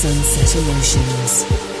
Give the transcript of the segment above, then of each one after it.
Sunset Emotions.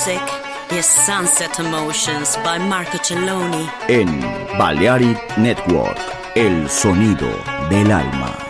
Music is Sunset Emotions by Marco Celloni. En Balearic Network, el sonido del alma.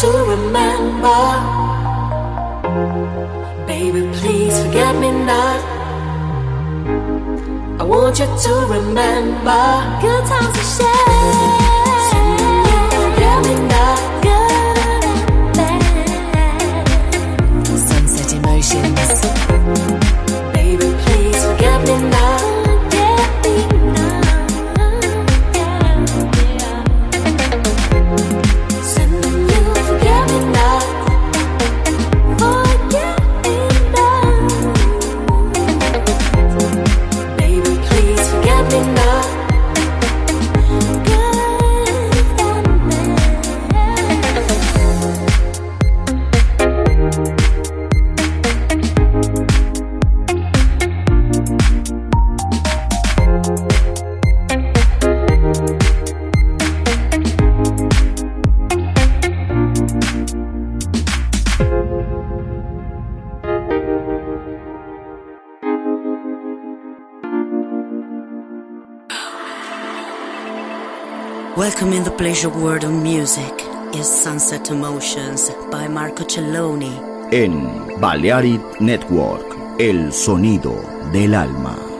to remember. Baby, please forget me not. I want you to remember. Good times to share. So forget me not. Pleasure world of music is Sunset Emotions by Marco Celloni. En Balearic Network, el sonido del alma.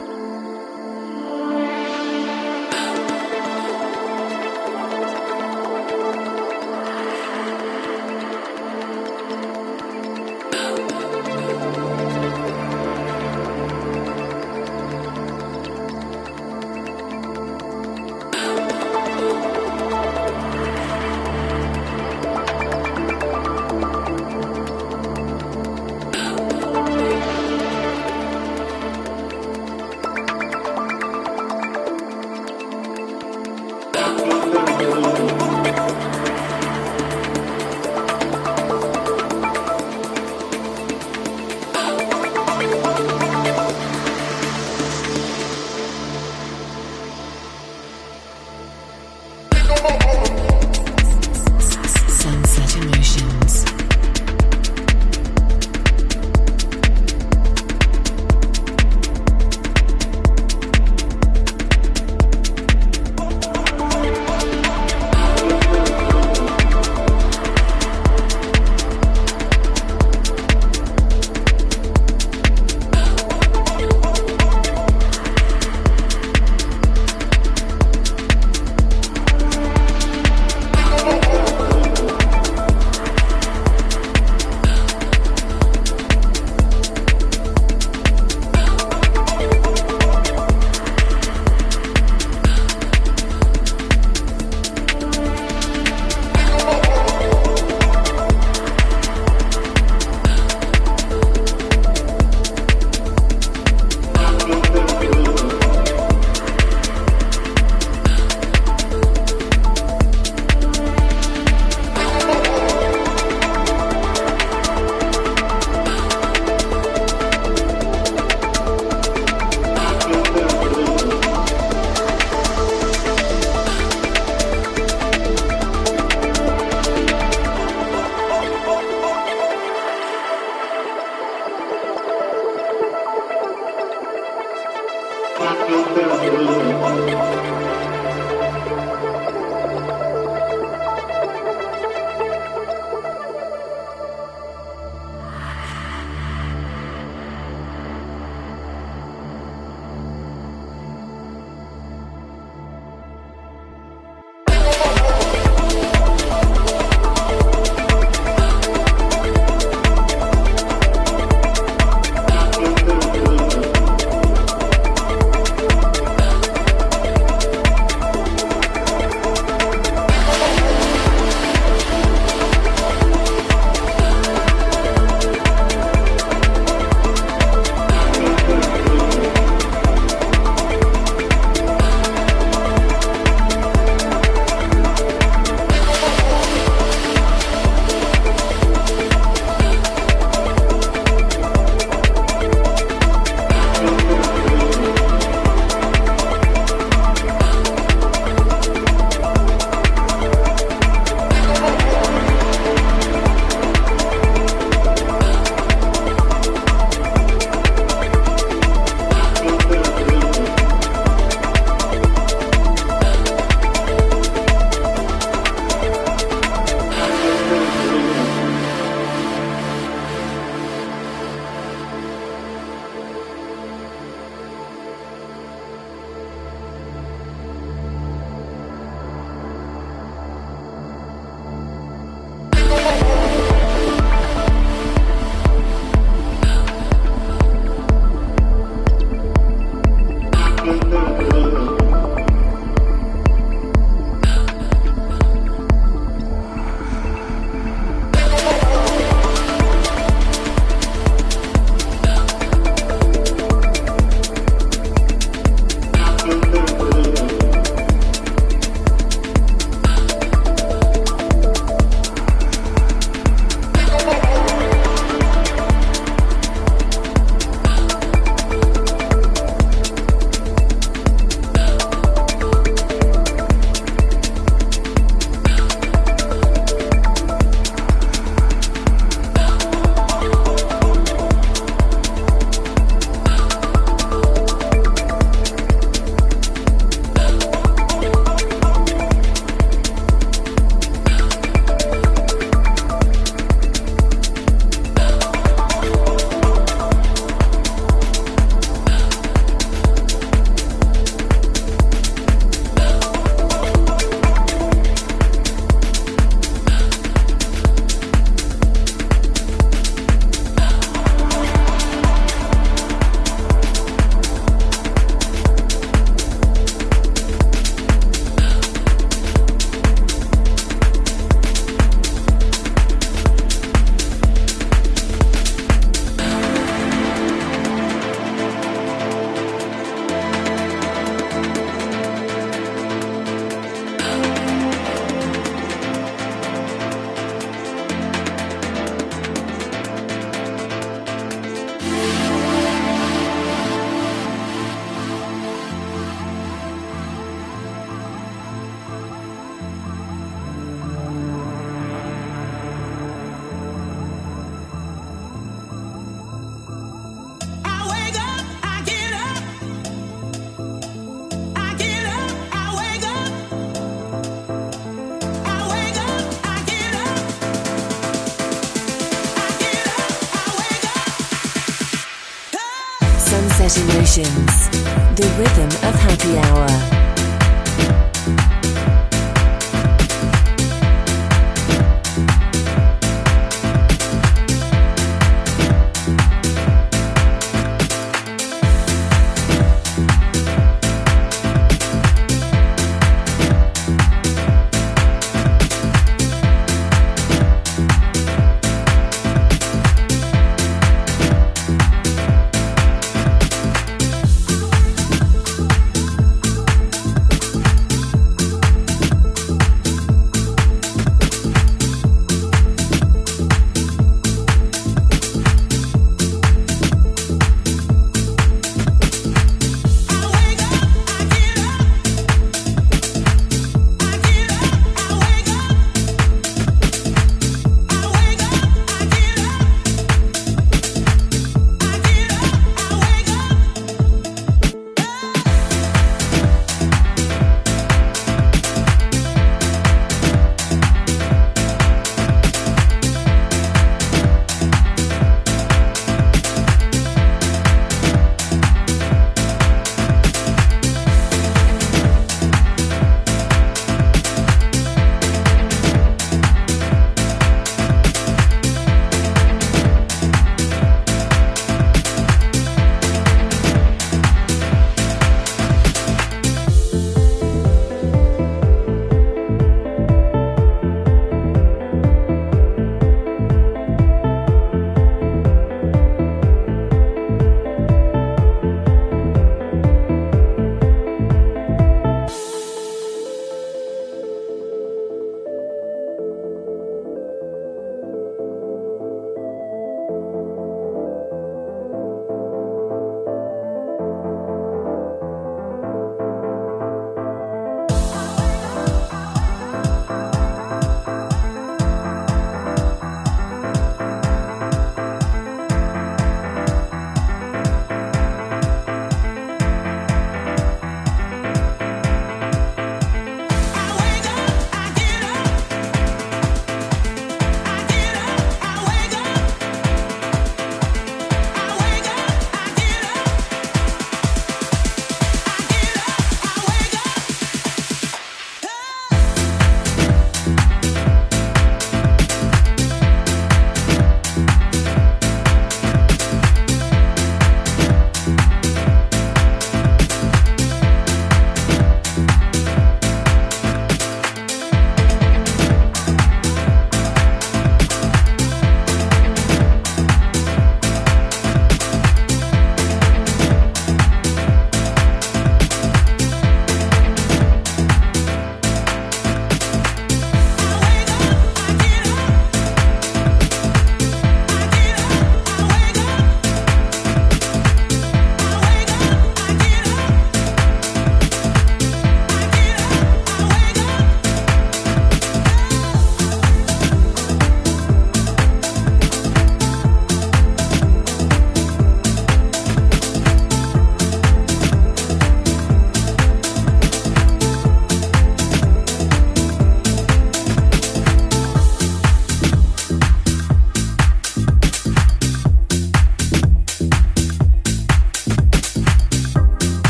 Emotions, the rhythm of happy hour.